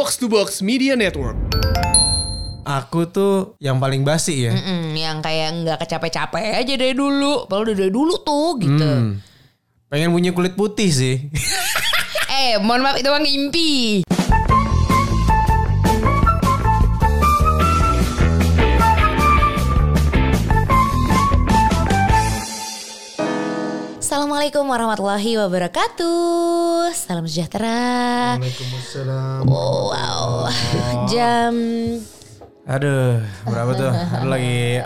Box to Box Media Network. Aku tuh yang paling basi ya. Mm-mm, yang kayak nggak kecapek-capek aja dari dulu. Padahal udah dari dulu tuh gitu. Hmm. Pengen punya kulit putih sih. Eh, mohon maaf itu mah ngimpi. Assalamualaikum warahmatullahi wabarakatuh. Salam sejahtera. Waalaikumsalam. Oh, wow. Jam Aduh, berapa tuh? Aduh lagi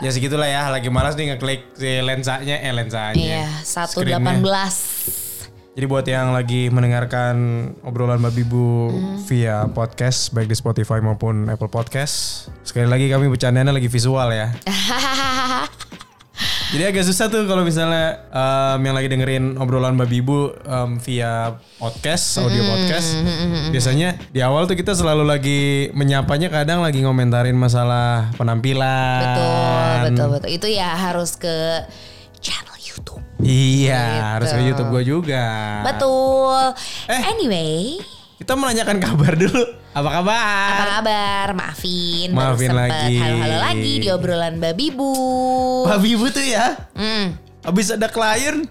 ya segitulah ya, lagi malas nih ngeklik si lensanya, eh lensanya. iya Screennya. 1.18. Jadi buat yang lagi mendengarkan obrolan Babi Bu Hmm. via podcast baik di Spotify maupun Apple Podcast. Sekali lagi kami bercandanya lagi visual ya. Jadi agak susah tuh kalau misalnya em, yang lagi dengerin obrolan Babi Bu em, via podcast, audio Hmm, podcast. Biasanya di awal tuh kita selalu lagi menyapanya kadang lagi ngomentarin masalah penampilan. Betul, betul, betul. Itu ya harus ke channel YouTube. Iya, harus ke Gitu. YouTube gue juga. Betul. Eh. Anyway, Kita menanyakan kabar dulu. Apa kabar? apa kabar? Maafin, Maafin lagi. halo-halo lagi di obrolan babi bu. Babi Bu tuh ya, Hmm, habis ada klien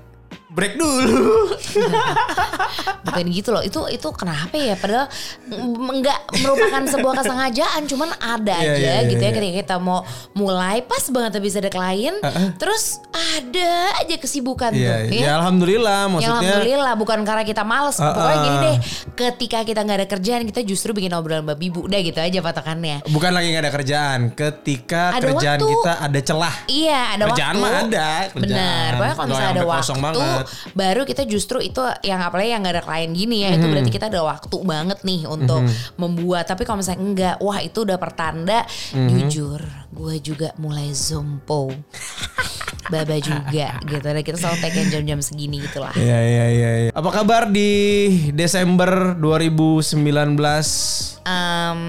break dulu. bukan gitu loh. Itu itu kenapa ya? Padahal mm, nggak merupakan sebuah kesengajaan, cuman ada Iya, aja iya, gitu iya, ya iya. ketika kita mau mulai pas banget habis ada klien, terus ada aja kesibukan Iya, tuh. ya alhamdulillah Ya maksudnya. alhamdulillah bukan karena kita males Ah, Pokoknya gini deh Ketika kita nggak ada kerjaan Kita justru bikin obrolan babi bu Udah gitu aja patokannya Bukan lagi nggak ada kerjaan, ketika Ada kerjaan waktu. kita ada celah. Iya ada Kerjaan waktu mah ada, kerjaan. Bener Pokoknya kalau misalnya ada sampai kosong waktu banget. Baru kita justru itu Yang apalagi yang gak ada klien gini ya Hmm. Itu berarti kita ada waktu banget nih Untuk membuat Tapi kalau misalnya enggak Wah itu udah pertanda Hmm. Jujur Gue juga mulai zompo Baba juga gitu Dan kita selalu yang jam-jam segini gitu lah Iya iya iya. iya. Apa kabar di Desember 2019? Em,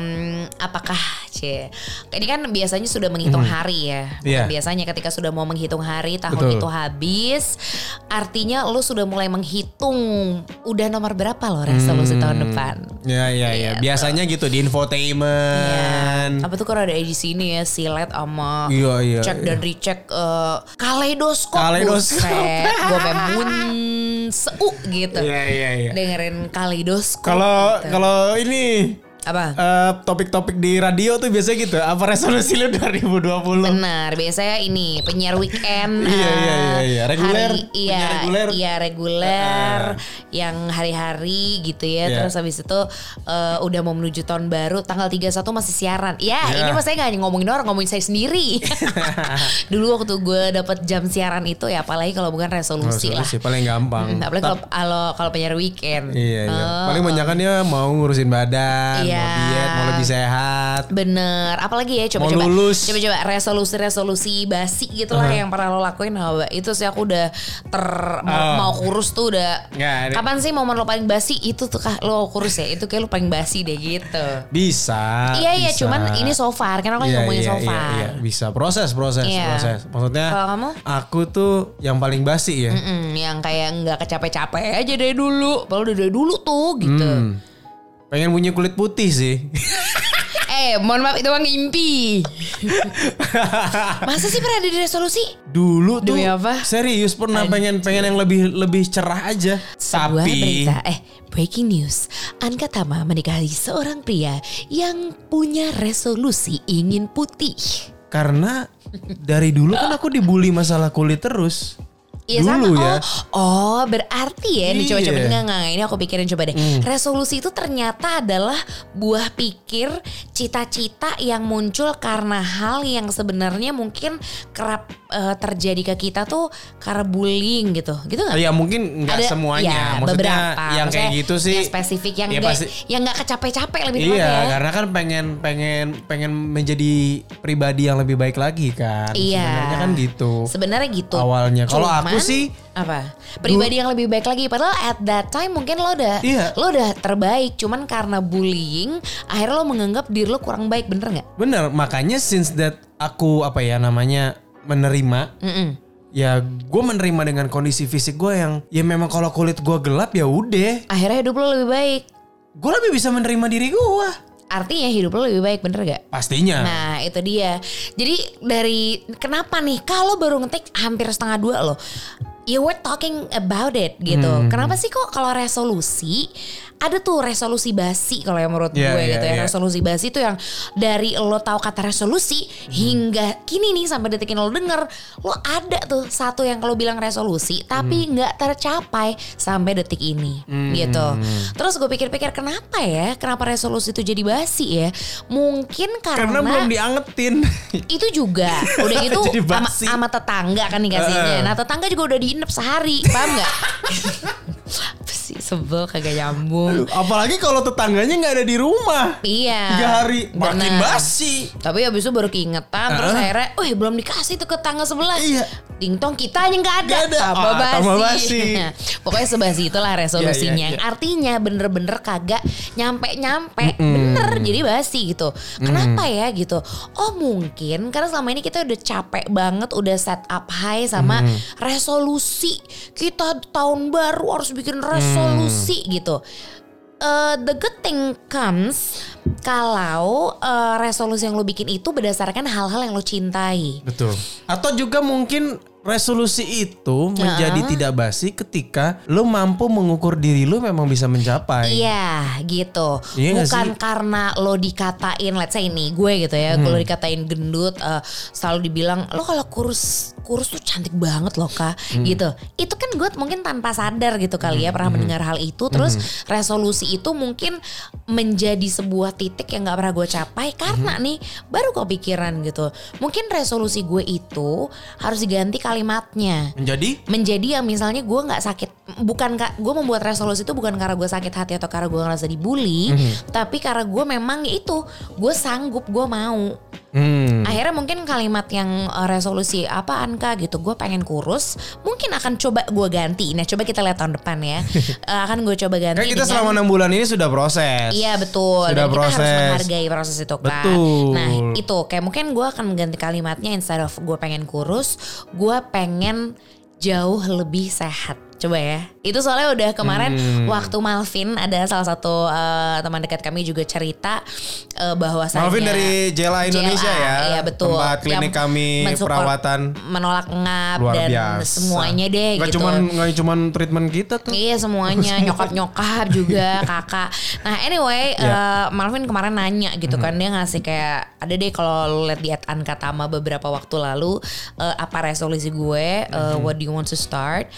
apakah C? Ini kan biasanya sudah menghitung hari ya. Bukan Iya. Biasanya ketika sudah mau menghitung hari tahun Betul. itu habis, artinya lu sudah mulai menghitung udah nomor berapa loh resolusi tahun depan. Ya ya ya. Biasanya gitu di infotainment. Apa tuh kalau ada di sini ya silet sama Iya, iya, cek dan recheck eh, kaleidoskop. Kaleidoskop. Gue memun seu gitu. Iya iya iya. Dengerin kaleidoskop. Kalau gitu. kalau ini apa? eh, topik-topik di radio tuh biasanya gitu. Apa resolusi lu 2020? Benar, biasanya ini penyiar weekend. Iya, eh, iya, iya, iya. Reguler, hari- iya, reguler. Iya, reguler. yang hari-hari gitu ya. Iya. Terus habis itu eh, udah mau menuju tahun baru, tanggal 31 masih siaran. Ya, Iya. ini mas saya nggak ngomongin orang, ngomongin saya sendiri. Dulu waktu gue dapet jam siaran itu ya, apalagi kalau bukan resolusi, lah. Resolusi paling gampang. Hmm, apalagi kalau kalau penyiar weekend. Iya iya. Eh, Paling banyak kan dia mau ngurusin badan, Iya. Mau diet, mau lebih sehat. Bener, apalagi ya Mau coba-coba lulus. coba-coba resolusi-resolusi basi gitu lah yang pernah lo lakuin Hawa. Itu sih aku udah ter mau, Oh. mau kurus tuh udah. Nggak, ada- Kapan sih momen lo paling basi itu tuh kah lo kurus ya? Itu kayak lo paling basi deh gitu. Bisa. iya iya, cuman ini so far kan aku lagi Iya, ngomongin iya, so iya, far. iya. Bisa proses proses Iya. proses. Maksudnya Kalau kamu? aku tuh yang paling basi ya. Mm-mm, yang kayak nggak kecapek-capek aja dari dulu. Udah dari dulu tuh gitu. Hmm. Pengen punya kulit putih sih. Eh, mohon maaf itu mah ngimpi. Masa sih pernah ada di resolusi? Dulu tuh Demi apa? serius pernah pengen pengen yang lebih lebih cerah aja. Sebuah Tapi berita, eh breaking news. Anka Tama menikahi seorang pria yang punya resolusi ingin putih. karena dari dulu kan aku dibully masalah kulit terus. Iya dulu sama. ya. Oh, oh, berarti ya. Ini Iya. Hmm. coba-coba enggak, enggak, enggak. Ini aku pikirin coba deh. Resolusi itu ternyata adalah buah pikir cita-cita yang muncul karena hal yang sebenarnya mungkin kerap eh, terjadi ke kita tuh karena bullying gitu. Gitu nggak? Ya mungkin nggak semuanya. ya, Maksudnya beberapa. yang kayak gitu sih. yang spesifik yang ya pasti- yang nggak kecapek-capek lebih Iya, tepatnya ya. karena kan pengen pengen pengen menjadi pribadi yang lebih baik lagi kan. Iya. Sebenarnya kan gitu. Sebenarnya gitu. Awalnya. Kalau aku sih- apa? Pribadi yang lebih baik lagi. Padahal at that time mungkin lo udah Iya. lo udah terbaik. Cuman karena bullying, akhirnya lo menganggap diri lo kurang baik, bener nggak? Bener, makanya since that aku apa ya namanya menerima Mm-mm. ya gue menerima dengan kondisi fisik gue yang ya memang kalau kulit gue gelap ya udah Akhirnya hidup lo lebih baik. gue lebih bisa menerima diri gue. Artinya hidup lo lebih baik bener gak? Pastinya. Nah itu dia. Jadi dari kenapa nih kalau baru ngetik hampir setengah dua loh. You were talking about it gitu. Hmm. Kenapa sih kok kalau resolusi ada tuh resolusi basi kalau yang menurut Yeah, gue yeah, gitu ya. yeah. Resolusi basi itu yang dari lo tahu kata resolusi hingga kini nih sampai detik ini lo denger lo ada tuh satu yang kalau bilang resolusi tapi nggak tercapai sampai detik ini gitu. Terus gue pikir-pikir kenapa ya? Kenapa resolusi itu jadi basi ya? Mungkin karena, Karena belum diangetin. itu juga udah gitu sama, tetangga kan dikasihnya. Nah tetangga juga udah diinep sehari, paham nggak? Sih sebel kagak nyambung. Apalagi kalau tetangganya nggak ada di rumah. Iya. Tiga hari makin Benar. basi. Tapi habis itu baru keingetan terus Heeh. akhirnya, wih belum dikasih tuh ke tetangga sebelah. Iya. Ding tong kita aja nggak ada. Nggak ada. Tambah Ah, basi. tambah basi. Nah, Pokoknya sebasi itulah resolusinya. Iya, iya, iya. Artinya bener-bener kagak nyampe-nyampe. Bener jadi basi gitu. Kenapa ya gitu? Oh mungkin karena selama ini kita udah capek banget udah set up high sama resolusi. Kita tahun baru harus bikin resolusi gitu. Uh, the good thing comes kalau uh, resolusi yang lo bikin itu berdasarkan hal-hal yang lo cintai. Betul. Atau juga mungkin resolusi itu menjadi tidak basi ketika lu mampu mengukur diri lu memang bisa mencapai. Iya gitu. Iya Bukan sih? karena lo dikatain let's say ini gue gitu ya. Hmm. Kalau dikatain gendut uh, selalu dibilang lo kalau kurus kurus tuh cantik banget loh kak Hmm. gitu. Itu kan gue mungkin tanpa sadar gitu kali ya pernah Hmm. mendengar hal itu. Terus resolusi itu mungkin menjadi sebuah titik yang nggak pernah gue capai karena Hmm. nih baru kepikiran gitu. Mungkin resolusi gue itu harus diganti kalimatnya Menjadi menjadi yang misalnya gue nggak sakit bukan kak gue membuat resolusi itu bukan karena gue sakit hati atau karena gue ngerasa dibully tapi karena gue memang ya itu gue sanggup gue mau hmm, akhirnya mungkin kalimat yang uh, resolusi apaan kak gitu gue pengen kurus mungkin akan coba gue ganti nah coba kita lihat tahun depan ya Uh, akan gue coba ganti kan kita dengan- selama enam bulan ini sudah proses. Iya betul. Sudah Dan kita harus proses. menghargai proses itu kan. Betul. Nah itu kayak mungkin gue akan mengganti kalimatnya instead of gue pengen kurus, gue pengen jauh lebih sehat. Coba ya. Itu soalnya udah kemarin Hmm. waktu Malvin ada salah satu eh, teman dekat kami juga cerita uh, bahwasanya Malvin dari Jela Indonesia JLA, ya. Iya betul. Tempat klinik Yang kami perawatan menolak ngap luar dan biasa. semuanya deh Nggak gitu. Cuman, nggak cuman treatment kita tuh. Iya semuanya nyokap-nyokap juga kakak. Nah anyway Ya. eh, Malvin kemarin nanya gitu kan dia ngasih kayak ada deh kalau lihat di at Ankatama beberapa waktu lalu eh, apa resolusi gue eh, what do you want to start?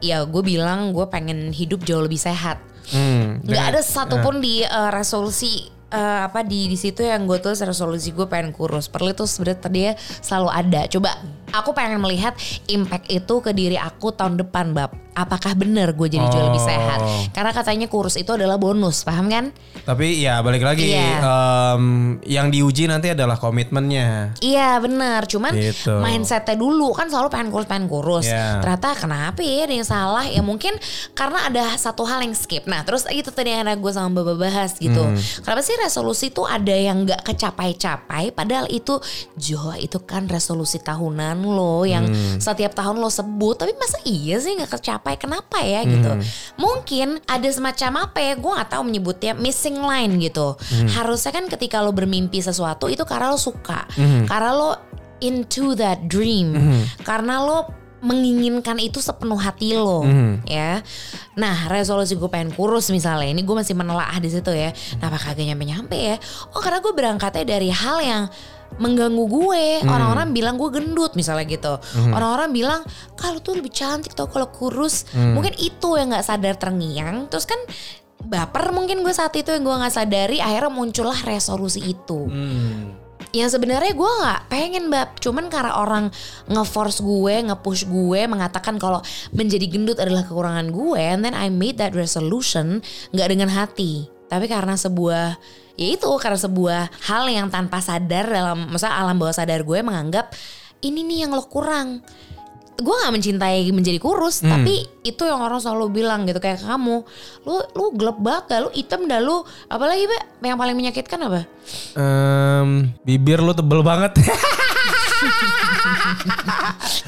Ya gue bilang gue pengen hidup jauh lebih sehat. Hmm, Nggak dengan- ada satupun di eh, resolusi eh, apa di di situ yang gue tulis resolusi gue pengen kurus. Perlu itu sebenarnya tadi ya selalu ada. Coba aku pengen melihat impact itu ke diri aku tahun depan, bab. Apakah benar gue jadi jauh lebih Oh. sehat? Karena katanya kurus itu adalah bonus, paham kan? Tapi ya balik lagi Iya. em, yang diuji nanti adalah komitmennya. Iya benar, cuman Gitu. mindsetnya dulu kan selalu pengen kurus pengen kurus. Iya. Ternyata kenapa ya ada yang salah? Ya mungkin karena ada satu hal yang skip. Nah terus itu tadi yang ada gue sama Baba bahas gitu. Hmm. Kenapa sih resolusi itu ada yang nggak kecapai-capai? Padahal itu Jo itu kan resolusi tahunan lo yang Hmm. setiap tahun lo sebut. Tapi masa iya sih nggak kecapai? Kenapa ya gitu? Hmm. Mungkin ada semacam apa ya? Gue nggak tahu menyebutnya missing line gitu. Hmm. Harusnya kan ketika lo bermimpi sesuatu itu karena lo suka, karena lo into that dream, karena lo menginginkan itu sepenuh hati lo, ya. Nah, resolusi gue pengen kurus misalnya, ini gue masih menelaah di situ ya. Kenapa kagak nyampe-nyampe ya? Oh, karena gue berangkatnya dari hal yang mengganggu gue. Orang-orang bilang gue gendut misalnya gitu. Orang-orang bilang kalau tuh lebih cantik tau kalau kurus. Mungkin itu yang nggak sadar terngiang. Terus kan baper mungkin gue saat itu yang gue nggak sadari. Akhirnya muncullah resolusi itu. Hmm. Yang sebenarnya gue nggak pengen bab, cuman karena orang ngeforce gue, ngepush gue, mengatakan kalau menjadi gendut adalah kekurangan gue, and then I made that resolution nggak dengan hati, tapi karena sebuah ya itu karena sebuah hal yang tanpa sadar dalam masa alam bawah sadar gue menganggap ini nih yang lo kurang. Gue gak mencintai menjadi kurus, tapi itu yang orang selalu bilang gitu kayak kamu, lu lu gelap banget, lu hitam dah lu, apalagi mbak yang paling menyakitkan apa? Em, bibir lu tebel banget.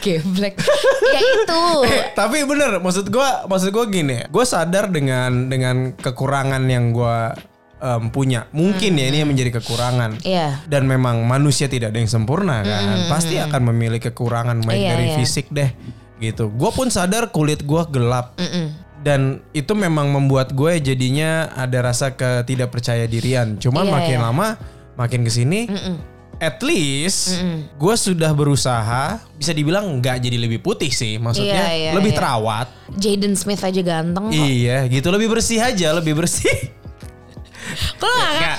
Geblek. ya itu. Eh, tapi bener, maksud gua maksud gua gini, gue sadar dengan dengan kekurangan yang gua em, punya. Mungkin ya ini yang menjadi kekurangan. Iya. Dan memang manusia tidak ada yang sempurna kan. Pasti akan memiliki kekurangan baik Iya, dari iya. fisik deh. Gitu. Gue pun sadar kulit gua gelap. Dan itu memang membuat gue jadinya ada rasa ketidak percaya dirian. Cuman Iya, makin iya. lama, makin ke sini, at least gue sudah berusaha bisa dibilang nggak jadi lebih putih sih. Maksudnya Iya, iya, lebih iya. terawat. Jaden Smith aja ganteng kok. Iya, gitu lebih bersih aja, lebih bersih. Kok lu gak Nggak,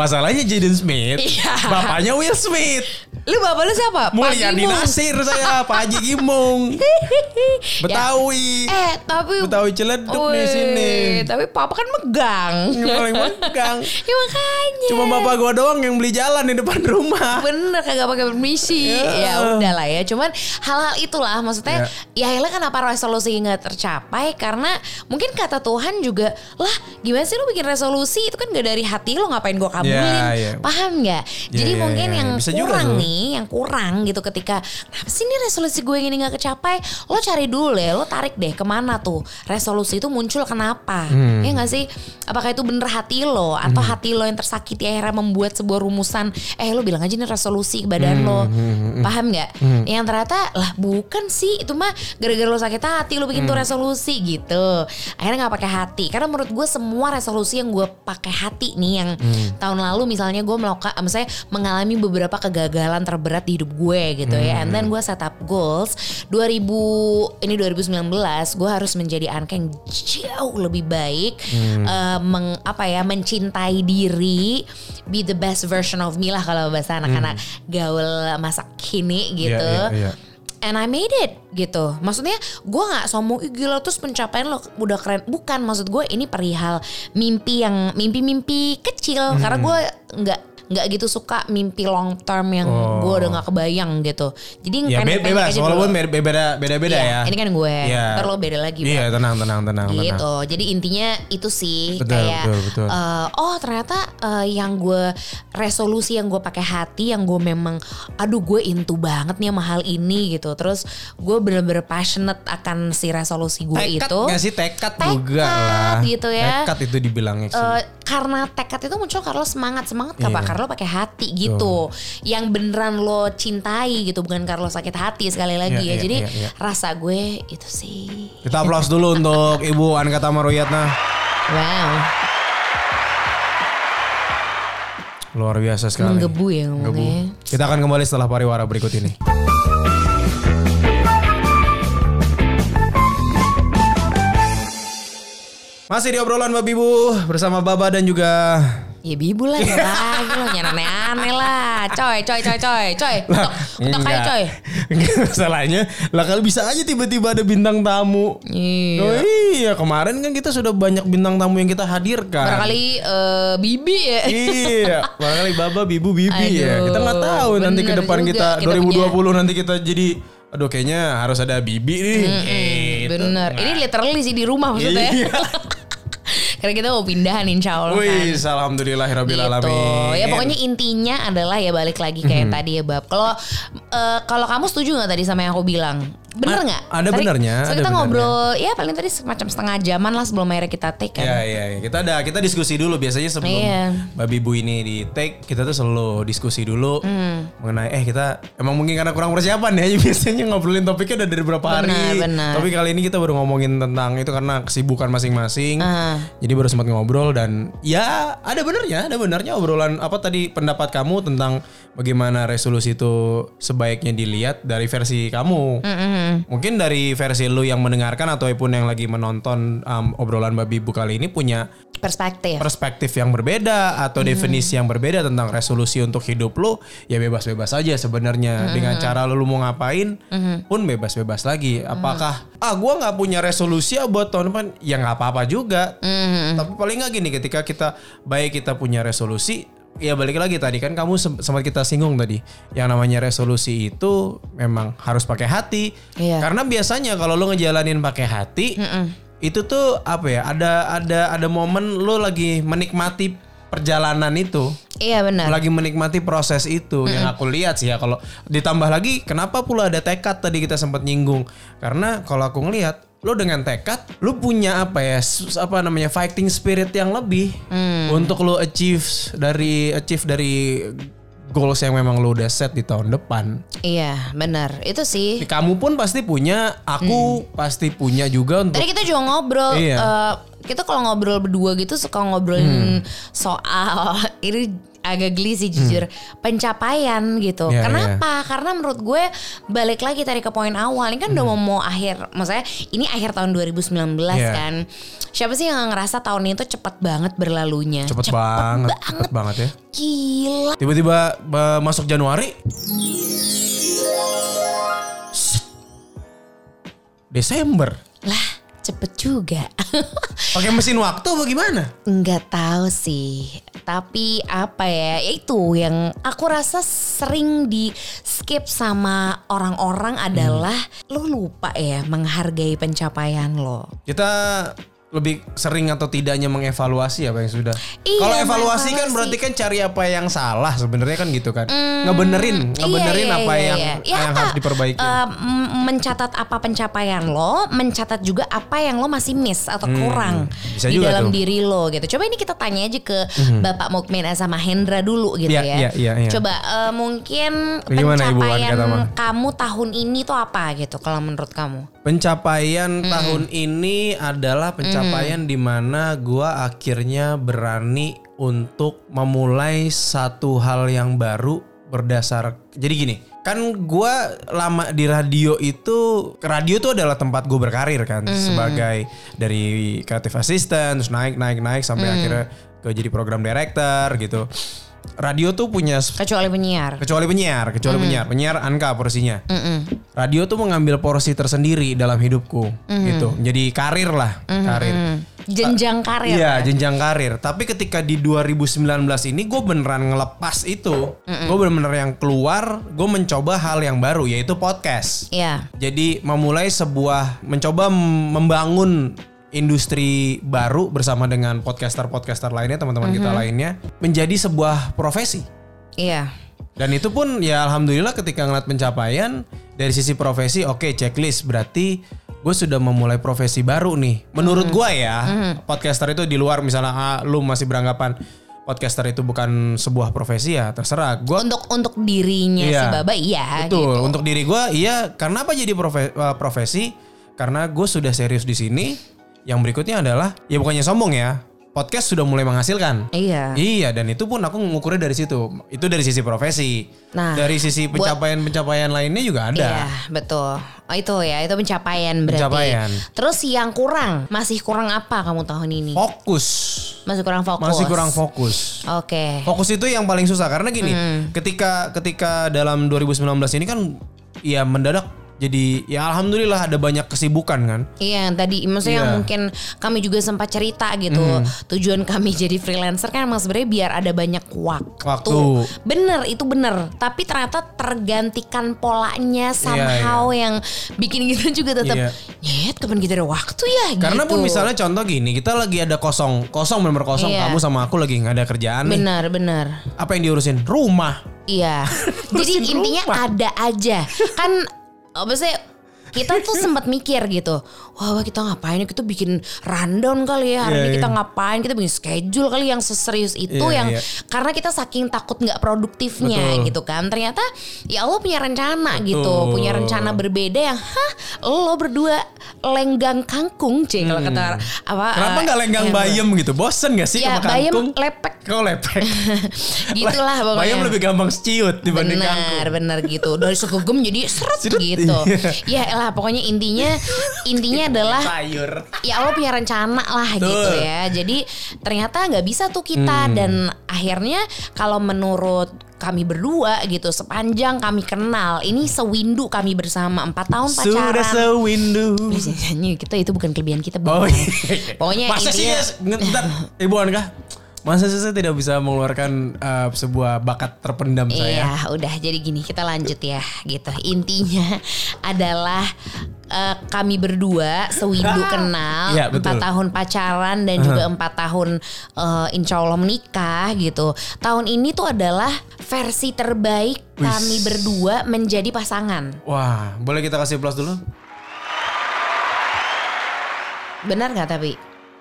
masalahnya Jaden Smith, Iya. bapaknya Will Smith. Lu bapak lu siapa? Mulyadi. Nasir saya, Pak Haji Gimong. Betawi. Eh tapi Betawi celeduk di sini. Tapi papa kan megang. Yang paling megang. ya makanya. Cuma bapak gua doang yang beli jalan di depan rumah. Bener kagak pakai permisi. Ya. Ya udah lah ya. Cuman hal-hal itulah maksudnya ya Hela kenapa resolusi nggak tercapai karena mungkin kata Tuhan juga lah gimana sih lu bikin resolusi itu kan gak dari hati lo ngapain gua kabulin. Ya, ya. Paham nggak? Ya, Jadi ya, mungkin ya. yang Bisa juga kurang tuh. nih, yang kurang gitu ketika kenapa sih ini resolusi gue yang ini nggak kecapai? Lo cari dulu deh, lo tarik deh ke mana tuh resolusi itu muncul kenapa? Hmm. Ya nggak sih? Apakah itu bener hati lo atau hati lo yang tersakiti akhirnya membuat sebuah rumusan? Eh lo bilang aja nih resolusi ke badan Hmm, lo, paham nggak? Yang ternyata lah bukan sih itu mah gara-gara lo sakit hati lo bikin tuh Hmm. resolusi gitu. Akhirnya nggak pakai hati karena menurut gue semua resolusi yang gue pakai hati nih yang Hmm. tahun lalu misalnya gue melakukan, misalnya mengalami beberapa kegagalan terberat di hidup gue gitu ya. And then gue set up goals 2000 ini 2019 gue harus menjadi anak yang jauh lebih baik, eh, meng, apa ya mencintai diri, be the best version of me lah kalau bahasa anak-anak gaul masa kini gitu. Iya, iya, iya. And I made it gitu. Maksudnya gue nggak sombong Ih, gila terus pencapaian lo udah keren. Bukan maksud gue ini perihal mimpi yang mimpi-mimpi kecil. Karena gue nggak nggak gitu suka mimpi long term yang Oh. gue udah nggak kebayang gitu. Jadi Ya be- bebas, aja walaupun beda beda beda beda Iya, ya. Ini kan gue. Iya. Ntar lo beda lagi. Iya, tenang tenang tenang tenang. gitu. Jadi intinya itu sih Betul, kayak betul, betul. eh, oh ternyata eh, yang gue resolusi yang gue pakai hati yang gue memang aduh gue into banget nih sama hal ini gitu. Terus gue bener-bener passionate akan si resolusi gue Tekad itu. nggak sih tekad, Tekad juga lah. gitu ya. Tekad itu dibilangnya sih. Eh, karena tekad itu muncul karena semangat semangat Iya. apa karena lo pakai hati gitu yang beneran lo cintai gitu bukan karena lo sakit hati sekali lagi Iya, ya iya, jadi iya. rasa gue itu sih Kita aplaus dulu untuk Ibu Anka Tamaruyatna. wow Luar biasa sekali. menggebu ya Menggebu. Kita akan kembali setelah pariwara berikut ini. Masih di obrolan Babi Bu bersama Baba dan juga Ya bibu lah ya lagi lo aneh-aneh lah Coy coy coy coy coy Ketok ketok aja coy masalahnya lah kalau bisa aja tiba-tiba ada bintang tamu. Iya Oh iya kemarin kan kita sudah banyak bintang tamu yang kita hadirkan. Barangkali eh, bibi ya iya, barangkali Baba, Bibu, Bibi ya. Aduh, Kita nggak tahu nanti ke depan juga. kita, Kita 2020 nanti kita jadi aduh kayaknya harus ada Bibi nih. Gitu. Bener Ini literally sih di rumah maksudnya Iya. Karena kita mau pindahan insya Allah kan Wih, alhamdulillahirabbil gitu. alamin. Ya pokoknya intinya adalah ya balik lagi kayak tadi ya bab. Kalau eh, kalau kamu setuju nggak tadi sama yang aku bilang? Bener A- nggak? ada Tadi- benernya, so ada kita benernya. ngobrol ya paling tadi semacam setengah jaman lah sebelum akhirnya kita take kan. Ya, ya, ya. kita ada kita diskusi dulu biasanya sebelum Iya. babi bu ini di take kita tuh selalu diskusi dulu Hmm. mengenai eh kita emang mungkin karena kurang persiapan ya biasanya ngobrolin topiknya udah dari beberapa hari. Benar. Tapi kali ini kita baru ngomongin tentang itu karena kesibukan masing-masing. Ah. Jadi baru sempat ngobrol dan ya ada benernya, ada benernya obrolan apa tadi pendapat kamu tentang bagaimana resolusi itu sebaiknya dilihat dari versi kamu. Mungkin dari versi lu yang mendengarkan ataupun yang lagi menonton um, obrolan babi bu kali ini punya Perspektif. perspektif yang berbeda atau definisi yang berbeda tentang resolusi untuk hidup lu ya bebas-bebas aja sebenarnya. Dengan cara lu, mau ngapain pun bebas-bebas lagi. Apakah ah gua nggak punya resolusi ya buat tahun depan? Ya nggak apa-apa juga. Tapi paling nggak gini ketika kita baik kita punya resolusi ya balik lagi tadi kan kamu sem- sempat kita singgung tadi yang namanya resolusi itu memang harus pakai hati. Iya. karena biasanya kalau lu ngejalanin pakai hati itu tuh apa ya ada ada ada momen lu lagi menikmati perjalanan itu. Iya benar. lagi menikmati proses itu. Yang aku lihat sih ya kalau ditambah lagi kenapa pula ada tekad tadi kita sempat nyinggung? Karena kalau aku ngelihat lo dengan tekad lo punya apa ya apa namanya fighting spirit yang lebih untuk lo achieve dari achieve dari goals yang memang lo udah set di tahun depan Iya benar. Itu sih. kamu pun pasti punya aku pasti punya juga untuk Tadi kita juga ngobrol. Iya. eh, kita kalau ngobrol berdua gitu suka ngobrolin soal ini agak geli sih jujur pencapaian gitu. Iya, Kenapa? Karena menurut gue balik lagi tadi ke poin awal ini kan udah mau mau akhir, maksudnya ini akhir tahun 2019 Iya. kan. Siapa sih yang ngerasa tahun ini tuh cepet banget berlalunya? cepet, banget, cepet banget ya Gila. tiba-tiba ba- masuk Januari. Desember Lah, cepet juga. pakai mesin waktu apa gimana Nggak tahu sih. Tapi apa ya? ya Itu yang aku rasa sering di skip sama orang-orang adalah lo lupa ya menghargai pencapaian lo. kita lebih sering atau tidaknya mengevaluasi apa yang sudah. Iya, Kalau evaluasi kan berarti kan cari apa yang salah sebenarnya kan gitu kan. ngebenerin, ngebenerin Iya, iya, apa iya, yang iya. Ya yang apa, harus diperbaiki. m- mencatat apa pencapaian lo, mencatat juga apa yang lo masih miss atau kurang Hmm, bisa di juga dalam tuh. Hmm. diri lo gitu. Coba ini kita tanya aja ke Bapak Mukmin sama Hendra dulu gitu Iya, ya. iya, iya, iya. Coba eh, mungkin Gimana, Ibu pencapaian Tama? kamu tahun ini tuh apa gitu kalau menurut kamu? Pencapaian tahun ini adalah pencapaian di mana gua akhirnya berani untuk memulai satu hal yang baru berdasar. Jadi gini, kan gua lama di radio itu radio itu adalah tempat gue berkarir kan sebagai dari creative assistant terus naik naik naik sampai akhirnya ke jadi program director gitu. Radio tuh punya Kecuali penyiar. kecuali penyiar, kecuali penyiar, penyiar Anka porsinya. Radio tuh mengambil porsi tersendiri dalam hidupku, gitu. Jadi karir lah, karir. Jenjang karir. Iya, jenjang karir. Tapi ketika di 2019 ini gue beneran ngelepas itu, gue bener-bener yang keluar, gue mencoba hal yang baru yaitu podcast. Iya. Jadi memulai sebuah mencoba membangun industri baru bersama dengan podcaster-podcaster lainnya, teman-teman kita lainnya menjadi sebuah profesi. Iya. Dan itu pun ya alhamdulillah ketika ngeliat pencapaian dari sisi profesi oke checklist berarti gue sudah memulai profesi baru nih. Menurut gua ya podcaster itu di luar misalnya ah, lu masih beranggapan podcaster itu bukan sebuah profesi ya terserah. Gua Untuk untuk dirinya si Iya. Baba iya betul gitu. untuk diri gua iya karena apa jadi profe- uh, profesi karena gue sudah serius di sini. Yang berikutnya adalah ya bukannya sombong ya podcast sudah mulai menghasilkan. Iya. Iya dan itu pun aku mengukurnya dari situ. Itu dari sisi profesi. Nah, dari sisi pencapaian-pencapaian lainnya juga ada. Iya, betul. Oh, itu ya, itu pencapaian berarti. Pencapaian. Terus yang kurang, masih kurang apa kamu tahun ini? Fokus. Masih kurang fokus. Masih kurang fokus. Oke. Fokus itu yang paling susah karena gini, ketika ketika dalam 2019 ini kan ya mendadak jadi ya alhamdulillah ada banyak kesibukan kan. Iya, tadi maksudnya yang Iya. mungkin kami juga sempat cerita gitu. Tujuan kami jadi freelancer kan emang sebenarnya biar ada banyak waktu. Waktu. Bener, itu bener. Tapi ternyata tergantikan polanya somehow yang bikin kita juga tetap Iya. nyet kapan kita ada waktu ya Karena gitu. pun misalnya contoh gini, kita lagi ada kosong, kosong benar kosong, Iya. kamu sama aku lagi nggak ada kerjaan nih. Benar, benar. Apa yang diurusin? Rumah. Iya. Jadi intinya rumah. ada aja. Kan apa sih kita tuh sempat mikir gitu. Wah, wah, kita ngapain? Kita bikin rundown kali ya. Hari Iya, ini kita iya. ngapain? Kita bikin schedule kali yang seserius itu Iya, yang iya. karena kita saking takut nggak produktifnya Betul. gitu kan. Ternyata ya Allah punya rencana gitu. Betul. Punya rencana berbeda yang hah lo berdua lenggang kangkung, Cek kalau kata apa Hmm. Kenapa eh, nggak lenggang yang- bayam gitu? Bosen gak sih Ya, sama bayam kangkung? lepek. Kau lepek. Gitulah pokoknya. Bayam lebih gampang ciut dibanding benar kangkung. benar gitu dari segegem jadi seret Seret, gitu iya. ya lah pokoknya intinya intinya adalah Sayur. ya Allah punya rencana lah Betul. gitu ya jadi ternyata nggak bisa tuh kita Hmm. dan akhirnya kalau menurut kami berdua gitu sepanjang kami kenal ini sewindu kami bersama empat tahun Sudah pacaran sewindu. Please, nyanyi kita itu bukan kelebihan kita Oh Bang. iya. pokoknya Masa sih intinya ya? Ntar, Ibu Anka. Masa saya tidak bisa mengeluarkan uh, sebuah bakat terpendam saya? Iya, udah jadi gini kita lanjut ya gitu. Intinya adalah uh, kami berdua sewindu kenal Iya, betul. empat tahun pacaran dan juga empat tahun uh, insya Allah menikah gitu. Tahun ini tuh adalah versi terbaik Wis. kami berdua menjadi pasangan. Wah, boleh kita kasih plus dulu? Benar nggak tapi?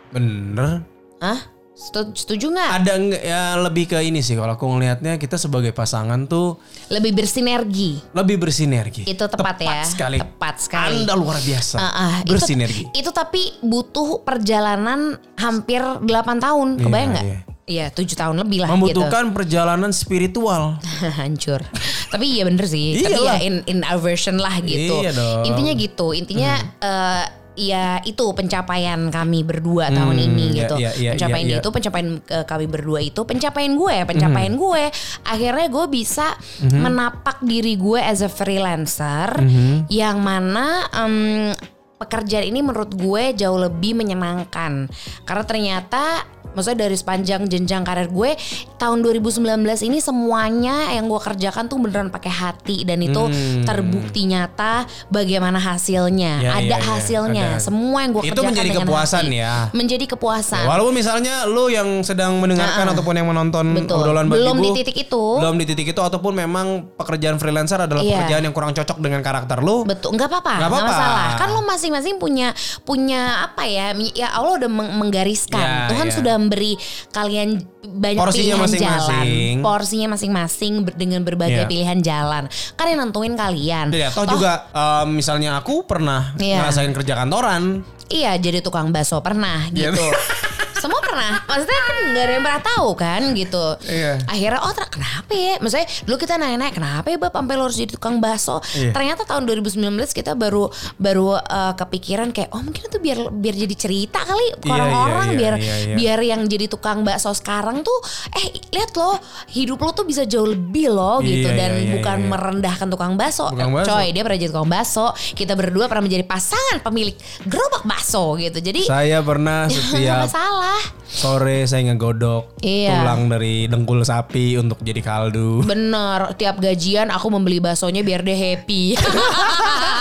Bener. Hah? Setu- Setuju nggak? Ada ya lebih ke ini sih kalau aku ngelihatnya kita sebagai pasangan tuh Lebih bersinergi. lebih bersinergi. Itu tepat, ya. sekali. Tepat sekali. Anda luar biasa. Ah, itu- bersinergi. Itu, tapi butuh perjalanan hampir 8 tahun. Kebayang Iya, nggak? iya. Iya, tujuh tahun lebih lah Membutuhkan perjalanan spiritual. gitu. Hancur. tapi iya bener sih. Tapi ya in, in our version lah gitu. Iya dong. Hmm. Intinya gitu. Intinya eh, ya itu pencapaian kami berdua tahun ini iya, gitu. iya, iya, pencapaian iya, iya. itu pencapaian eh, kami berdua itu pencapaian gue, pencapaian Hmm. gue. Akhirnya gue bisa menapak diri gue as a freelancer Hmm. yang mana em, pekerjaan ini menurut gue jauh lebih menyenangkan karena ternyata maksudnya dari sepanjang jenjang karir gue tahun 2019 ini semuanya yang gue kerjakan tuh beneran pakai hati dan itu Hmm. terbukti nyata bagaimana hasilnya Ya, ada ya, ya, hasilnya ada. semua yang gue Itu kerjakan menjadi dengan kepuasan hati. ya. menjadi kepuasan Walaupun misalnya lu yang sedang mendengarkan ataupun yang menonton Betul. obrolan Belum Ibu, di titik itu. Belum di titik itu ataupun memang pekerjaan freelancer adalah Iya. pekerjaan yang kurang cocok dengan karakter lu. Betul, nggak apa-apa, Nggak apa-apa. masalah. Kan lo masing-masing punya punya apa ya? Ya Allah udah meng- menggariskan. Ya, Tuhan ya. sudah memberi kalian banyak Porsinya pilihan masing-masing. jalan. Porsinya masing-masing ber- dengan berbagai Iya. pilihan jalan. Kan yang nentuin kalian. Jadi ya, toh juga em, misalnya aku pernah Iya. ngerasain kerja kantoran. Iya, jadi tukang bakso pernah Iya. gitu. Semua pernah. Maksudnya kan gak ada yang pernah tahu kan gitu. Iya. Akhirnya oh ter- kenapa ya? Maksudnya dulu kita nanya-nanya kenapa ya Bab sampai lo harus jadi tukang bakso. Iya. Ternyata tahun 2019 kita baru baru uh, kepikiran kayak oh mungkin itu biar biar jadi cerita kali ke Iya, orang-orang iya, iya, biar iya, iya. biar yang jadi tukang bakso sekarang tuh eh lihat loh hidup lo tuh bisa jauh lebih loh gitu Iya, dan iya, iya, bukan iya. merendahkan tukang bakso. Coy, dia pernah jadi tukang bakso. Kita berdua pernah menjadi pasangan pemilik gerobak bakso gitu. Jadi Saya pernah Nggak setiap masalah. Sore saya ngegodok Iya. tulang dari dengkul sapi untuk jadi kaldu. Bener, tiap gajian aku membeli baksonya biar dia happy.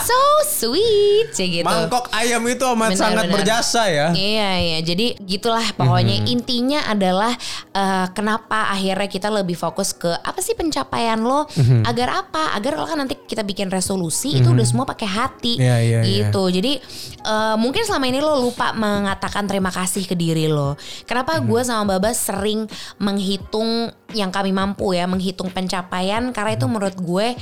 so sweet sih gitu. Mangkok ayam itu amat Benar, sangat benar. berjasa ya. Iya iya jadi gitulah pokoknya Mhm. intinya adalah eh, kenapa akhirnya kita lebih fokus ke apa sih pencapaian lo Mhm. agar apa agar lo kan nanti kita bikin resolusi itu udah semua pakai hati Iya, iya, iya. gitu jadi eh, mungkin selama ini lo lupa mengatakan terima kasih ke diri lo kenapa Mhm. gue sama Baba sering menghitung yang kami mampu ya menghitung pencapaian karena itu menurut gue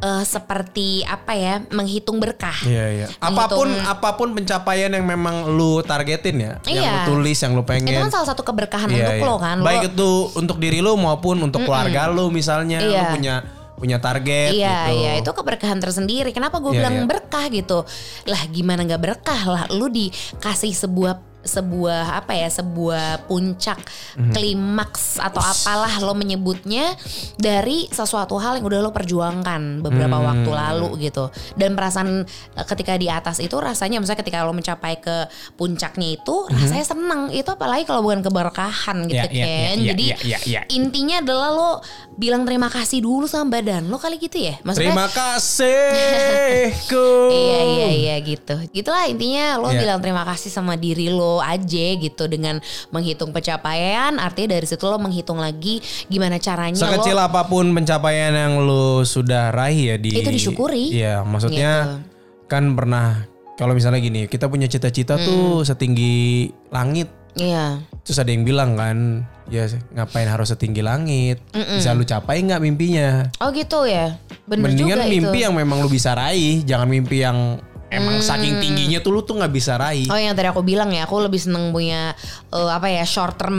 eh, seperti apa ya menghitung berkah Iya iya. Apa pun Menghitung- apa pun pencapaian yang memang lu targetin ya, yang Iya. lu tulis, yang lu pengen. itu kan salah satu keberkahan Iya, untuk iya. lo kan Lo- Baik itu untuk diri lu maupun untuk keluarga lu misalnya, lu Iya. punya punya target Iya, gitu. iya itu keberkahan tersendiri. Kenapa gue Iya, bilang iya. berkah gitu? Lah gimana nggak berkah lah? Lu dikasih sebuah sebuah apa ya sebuah puncak Mhm. klimaks atau apalah lo menyebutnya dari sesuatu hal yang udah lo perjuangkan beberapa Hmm. waktu lalu gitu dan perasaan eh, ketika di atas itu rasanya misalnya ketika lo mencapai ke puncaknya itu rasanya seneng itu apalagi kalau bukan keberkahan gitu Mhm. Iya, iya, kan iya, iya, jadi iya, iya, iya. intinya adalah lo bilang terima kasih dulu sama badan lo kali gitu ya maksudnya Terima kasihku. Iya iya iya gitu. Gitulah intinya lo Iya. bilang terima kasih sama diri lo aja gitu dengan menghitung pencapaian. Artinya dari situ lo menghitung lagi gimana caranya Sekecil lo apa pun pencapaian yang lu sudah raih ya di Itu disyukuri. Iya, maksudnya Gitu. kan pernah kalau misalnya gini, kita punya cita-cita Hmm. tuh setinggi langit. Iya. Terus ada yang bilang kan, ya ngapain harus setinggi langit? Bisa lu capai nggak mimpinya? Oh gitu ya. Bener Mendingan juga mimpi itu. yang memang lu bisa raih, jangan mimpi yang emang saking tingginya tuh lu tuh nggak bisa raih. Hmm. Oh yang tadi aku bilang ya, aku lebih seneng punya eh, apa ya short term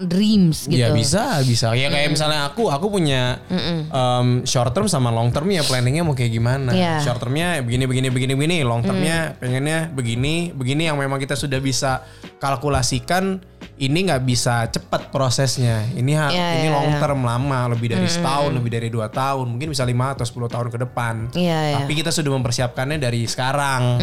dreams gitu. Ya bisa, bisa. Ya kayak misalnya aku, aku punya um, short term sama long termnya planningnya mau kayak gimana. Iya. Short termnya begini, begini, begini, begini. Long termnya pengennya begini, begini yang memang kita sudah bisa kalkulasikan ini nggak bisa cepat prosesnya. Ini ha- Iya, ini iya, long iya. term lama, lebih dari setahun, lebih dari dua tahun, mungkin bisa lima atau 10 tahun ke depan. Iya, iya. Tapi kita sudah mempersiapkannya dari sekarang.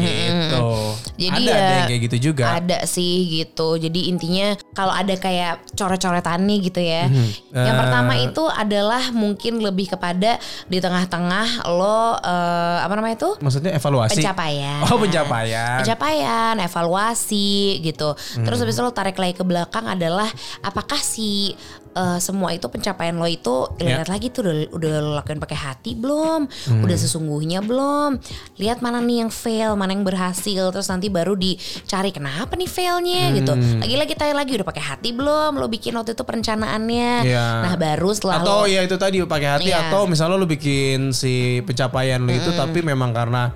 gitu. Jadi ada ya, ada yang kayak gitu juga. Ada sih gitu. Jadi intinya kalau ada kayak coret-coretannya gitu ya. Yang Eh. pertama itu adalah mungkin lebih kepada di tengah-tengah lo eh, apa namanya itu? Maksudnya evaluasi. Pencapaian. Oh, pencapaian. Pencapaian, evaluasi gitu. Terus Hmm. habis itu lo tarik lagi ke belakang adalah apakah si eh, semua itu pencapaian lo itu Ya. lihat lagi tuh udah, udah lo lakuin pakai hati belum? Hmm. Udah sesungguhnya belum? Lihat mana nih yang fail, mana yang berhasil, terus nanti baru dicari kenapa nih failnya gitu. Hmm. Lagi-lagi tanya lagi udah pakai hati belum? Lo bikin waktu itu perencanaannya. Iya. Nah, baru setelah atau lo ya itu tadi pakai hati Iya. atau misalnya lu bikin si pencapaian lu itu tapi memang karena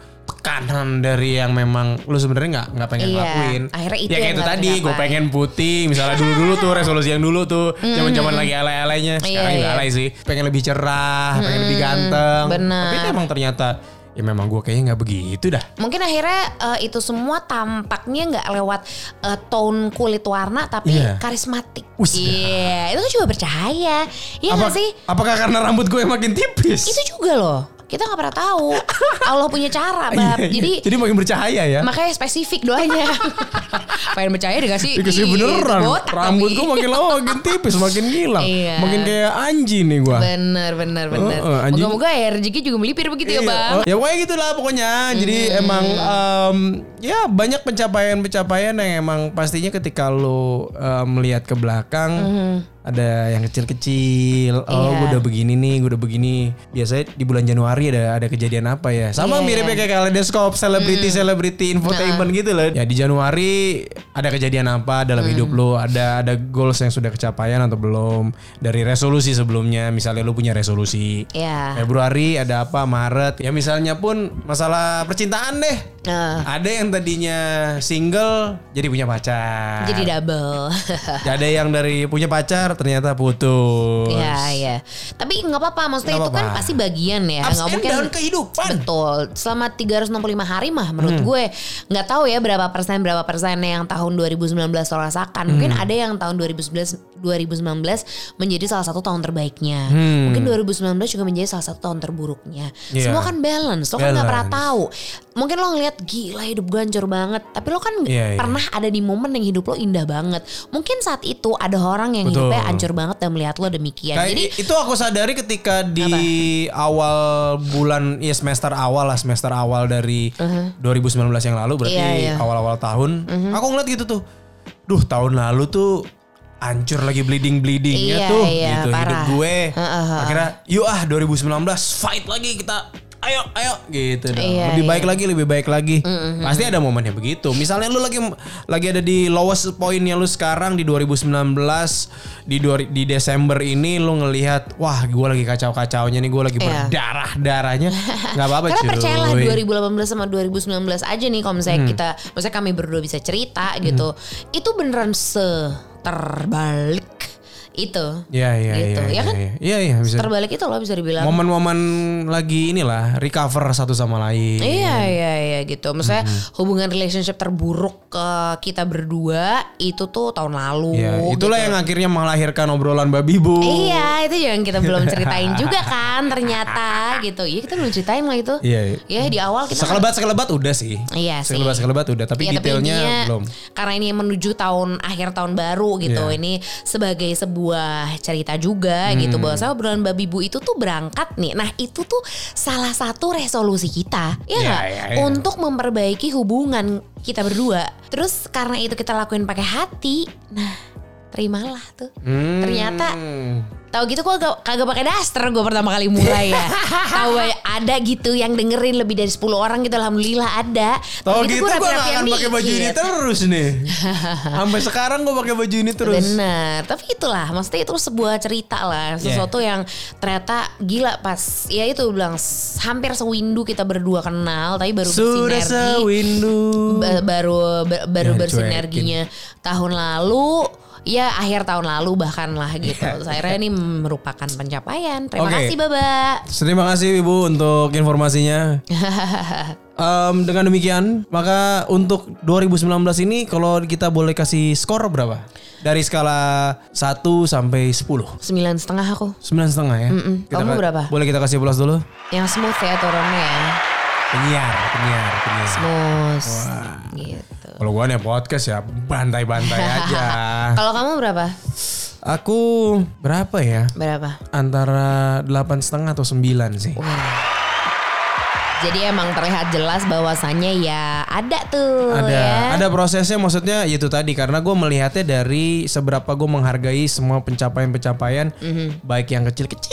tekanan dari yang memang lu sebenarnya nggak nggak pengen Iya, lakuin. akhirnya itu ya kayak itu tadi gue pengen putih misalnya dulu dulu tuh resolusi yang dulu tuh zaman-zaman lagi alay-alaynya sekarang Iya, nggak iya. alay sih pengen lebih cerah pengen lebih ganteng benar. tapi itu emang ternyata ya memang gue kayaknya nggak begitu dah Mungkin akhirnya eh, itu semua tampaknya nggak lewat eh, tone kulit warna tapi Iya. karismatik. Iya, itu kan juga bercahaya. Iya Apa- nggak sih? apakah karena rambut gue makin tipis Itu juga loh. Kita nggak pernah tahu. Allah punya cara, bab. Iya, iya. Jadi jadi makin bercahaya ya makanya spesifik doanya. Pengen bercahaya dikasih. Dikasih ih, beneran botak Rambut gue makin lama makin tipis Makin ngilang Iya. Makin kayak anjing nih gue Bener, bener, bener. Oh, anjing. Moga-moga ya rezeki juga melipir begitu ya, Iya. bang. Oh, ya pokoknya gitu lah pokoknya. Jadi emang em, ya banyak pencapaian-pencapaian yang emang pastinya ketika lu em, melihat ke belakang ada yang kecil-kecil. Oh, Iya. gue udah begini nih, gue udah begini. Biasanya di bulan Januari ada ada kejadian apa ya? Sama Iya, miripnya iya. kayak kaleidoskop, selebriti selebriti infotainment gitu loh. Ya di Januari ada kejadian apa dalam hidup lu? Ada ada goals yang sudah kecapaian atau belum? Dari resolusi sebelumnya, misalnya lu punya resolusi. Iya. Februari ada apa Maret ya misalnya pun masalah percintaan deh Nah, ada yang tadinya single jadi punya pacar jadi double. ada yang dari punya pacar ternyata putus Iya, iya. Tapi nggak apa-apa, maksudnya Nggak itu kan apa-apa. pasti bagian ya. ups and mungkin down kehidupan Betul. Selama 365 hari mah menurut Hmm. gue nggak tahu ya berapa persen berapa persen yang tahun 2019 lo rasakan. Mungkin Hmm. ada yang tahun 2019 2019 menjadi salah satu tahun terbaiknya. Hmm. Mungkin 2019 juga menjadi salah satu tahun terburuknya. Iya. Semua kan balance. Lo kan nggak pernah tahu. Mungkin lo ngeliat gila hidup gue hancur banget. Tapi lo kan Iya, iya. pernah ada di momen yang hidup lo indah banget. Mungkin saat itu ada orang yang Betul. hidupnya hancur banget dan melihat lo demikian. Kayak Jadi itu aku sadari ketika di awal bulan ya semester awal lah semester awal dari 2019 yang lalu berarti. Iya, iya. awal-awal tahun aku ngeliat gitu tuh duh tahun lalu tuh hancur lagi bleeding bleedingnya Iya, tuh iya, gitu hidup gue Heeh, heeh. akhirnya yuk ah 2019 fight lagi kita ayo ayo gitu dong. Iya, lebih iya. baik lagi lebih baik lagi. Pasti ada momennya begitu. Misalnya lu lagi lagi ada di lowest pointnya lu sekarang di 2019 di dua, di Desember ini lu ngelihat wah gue lagi kacau kacaunya nih gue lagi Iya. berdarah darahnya nggak apa apa Karena cuy. percayalah 2018 sama 2019 aja nih kalau misalnya Hmm. kita, maksudnya kami berdua bisa cerita gitu, itu beneran seterbalik itu. Iya iya Gitu, iya ya kan? iya iya iya bisa Terbalik itu loh bisa dibilang. momen-momen lagi inilah recover satu sama lain Iya iya iya gitu. Maksudnya Hmm. hubungan relationship terburuk ke kita berdua itu tuh tahun lalu. Ya, itulah gitu. yang akhirnya melahirkan obrolan babi bu. Iya itu yang kita belum ceritain juga kan ternyata gitu. Iya kita belum ceritain lah itu. Iya, iya. Ya di awal kita Sekelebat sekelebat udah sih. Iya sih. Sekelebat sekelebat udah, tapi Iya, tapi detailnya intinya, belum. Karena ini menuju tahun akhir tahun baru gitu. Iya. Ini sebagai sebuah cerita juga Hmm. gitu bahwa saya obrolan babi bu itu tuh berangkat nih. Nah, itu tuh salah satu resolusi kita. Ya Iya, nggak? iya, iya. Untuk memperbaiki hubungan kita berdua. Terus karena itu kita lakuin pakai hati. Nah, terimalah tuh. Hmm. Ternyata Tahu gitu gue kagak, kagak pakai daster gue pertama kali mulai ya. Tahu ada gitu yang dengerin lebih dari 10 orang gitu alhamdulillah ada. Tahu gitu gua gue gak akan pakai baju ini terus nih. Sampai sekarang gue pakai baju ini terus. Benar, tapi itulah, maksudnya itu sebuah cerita lah, sesuatu yang ternyata gila pas, ya itu bilang hampir sewindu kita berdua kenal, tapi baru Sudah bersinergi, sewindu. ba- baru ba- baru Ya, bersinerginya tahun lalu ya akhir tahun lalu bahkan lah gitu. Saya ini merupakan pencapaian. Terima Oke. kasih Baba. Terima kasih Ibu untuk informasinya. Em, dengan demikian, maka untuk 2019 ini kalau kita boleh kasih skor berapa? Dari skala 1 sampai 10. Sembilan setengah aku. 9 setengah ya. Kita Kamu ka- berapa? Boleh kita kasih plus dulu? Yang smooth ya turunnya ya. Penyiar, penyiar, penyiar. Smooth. Gitu. Kalau gua nih podcast ya bantai-bantai aja. Kalau kamu berapa? Aku berapa ya? Berapa? Antara delapan setengah atau 9 sih. Jadi emang terlihat jelas bahwasannya ya ada tuh ada ya. ada prosesnya maksudnya itu tadi karena gue melihatnya dari seberapa gue menghargai semua pencapaian-pencapaian baik yang kecil-kecil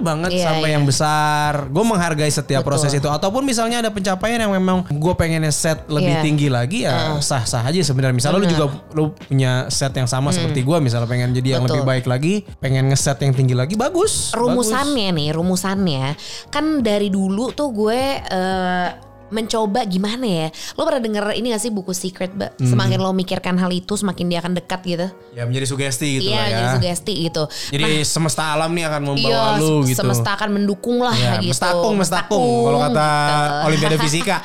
banget Mhm. Iya, sampai iya. yang besar gue menghargai setiap Betul. proses itu ataupun misalnya ada pencapaian yang memang gue pengennya set lebih Iya. tinggi lagi ya sah-sah aja sebenarnya misalnya lu juga lu punya set yang sama seperti gue misalnya pengen jadi yang. Betul. lebih baik lagi pengen ngeset yang tinggi lagi bagus bagus. rumusannya nih, rumusannya kan dari dulu tuh gue eh, mencoba gimana ya? Lo pernah denger ini gak sih buku Secret, Mbak? Hmm. Semakin lo mikirkan hal itu, semakin dia akan dekat gitu. ya menjadi sugesti gitu Iya, lah ya jadi sugesti gitu. jadi semesta alam nih akan membawa Iya, lu se- gitu semesta akan mendukung lah Ya, gitu. mestakung, mestakung kalau kata Gitu. Olimpiade Fisika.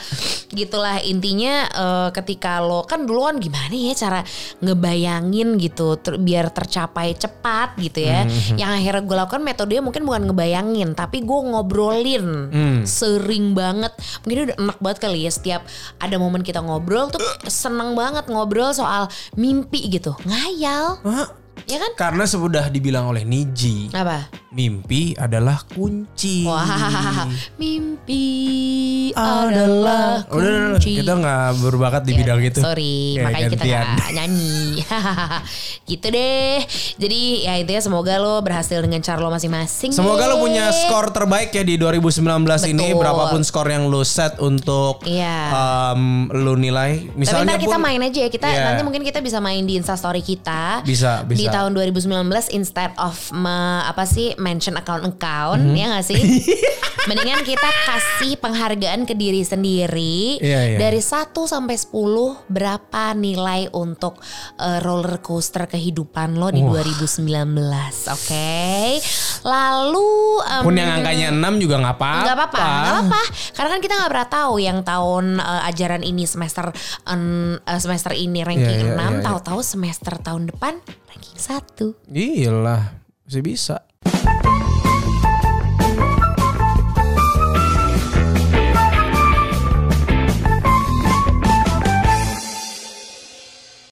Gitulah intinya eh, ketika lo kan dulu kan gimana ya cara ngebayangin gitu ter- biar tercapai cepat gitu ya. Hmm, Yang akhirnya gue lakukan metodenya mungkin bukan ngebayangin tapi gue ngobrolin Hmm. sering banget. Mungkin udah enak banget kali ya setiap ada momen kita ngobrol tuh seneng banget ngobrol soal mimpi gitu. Ngayal, Hah? ya kan? Karena sudah dibilang oleh Niji, Apa? Mimpi adalah kunci. Wah, mimpi adalah Udah, udah, udah. kunci. kita nggak berbakat di Ya, bidang itu. Sorry, Oke, makanya kita gantian. gak nyanyi. gitu deh. Jadi ya itu ya semoga lo berhasil dengan cara lo masing-masing. Semoga lo deh. punya skor terbaik ya di 2019 ini Betul. berapapun skor yang lo set untuk Iya. em, lo nilai. Tapi Misalnya ntar kita pun- main aja ya. Kita Iya. nanti mungkin kita bisa main di Instastory kita. Bisa, Di bisa. tahun 2019 instead of me- apa sih mention account-account Mhm. ya gak sih? Mendingan kita kasih penghargaan ke diri sendiri. Iya, iya. Dari 1 sampai 10 berapa nilai untuk eh, roller coaster kehidupan lo di 2019, oke? Lalu em, pun yang angkanya 6 juga nggak apa-apa. Gak apa-apa, gak apa-apa. Karena kan kita nggak pernah tahu yang tahun eh, ajaran ini semester em, eh, semester ini ranking Iya, iya, 6, iya, iya. tahu-tahu semester tahun depan ranking 1. Iyalah, masih bisa. Bye.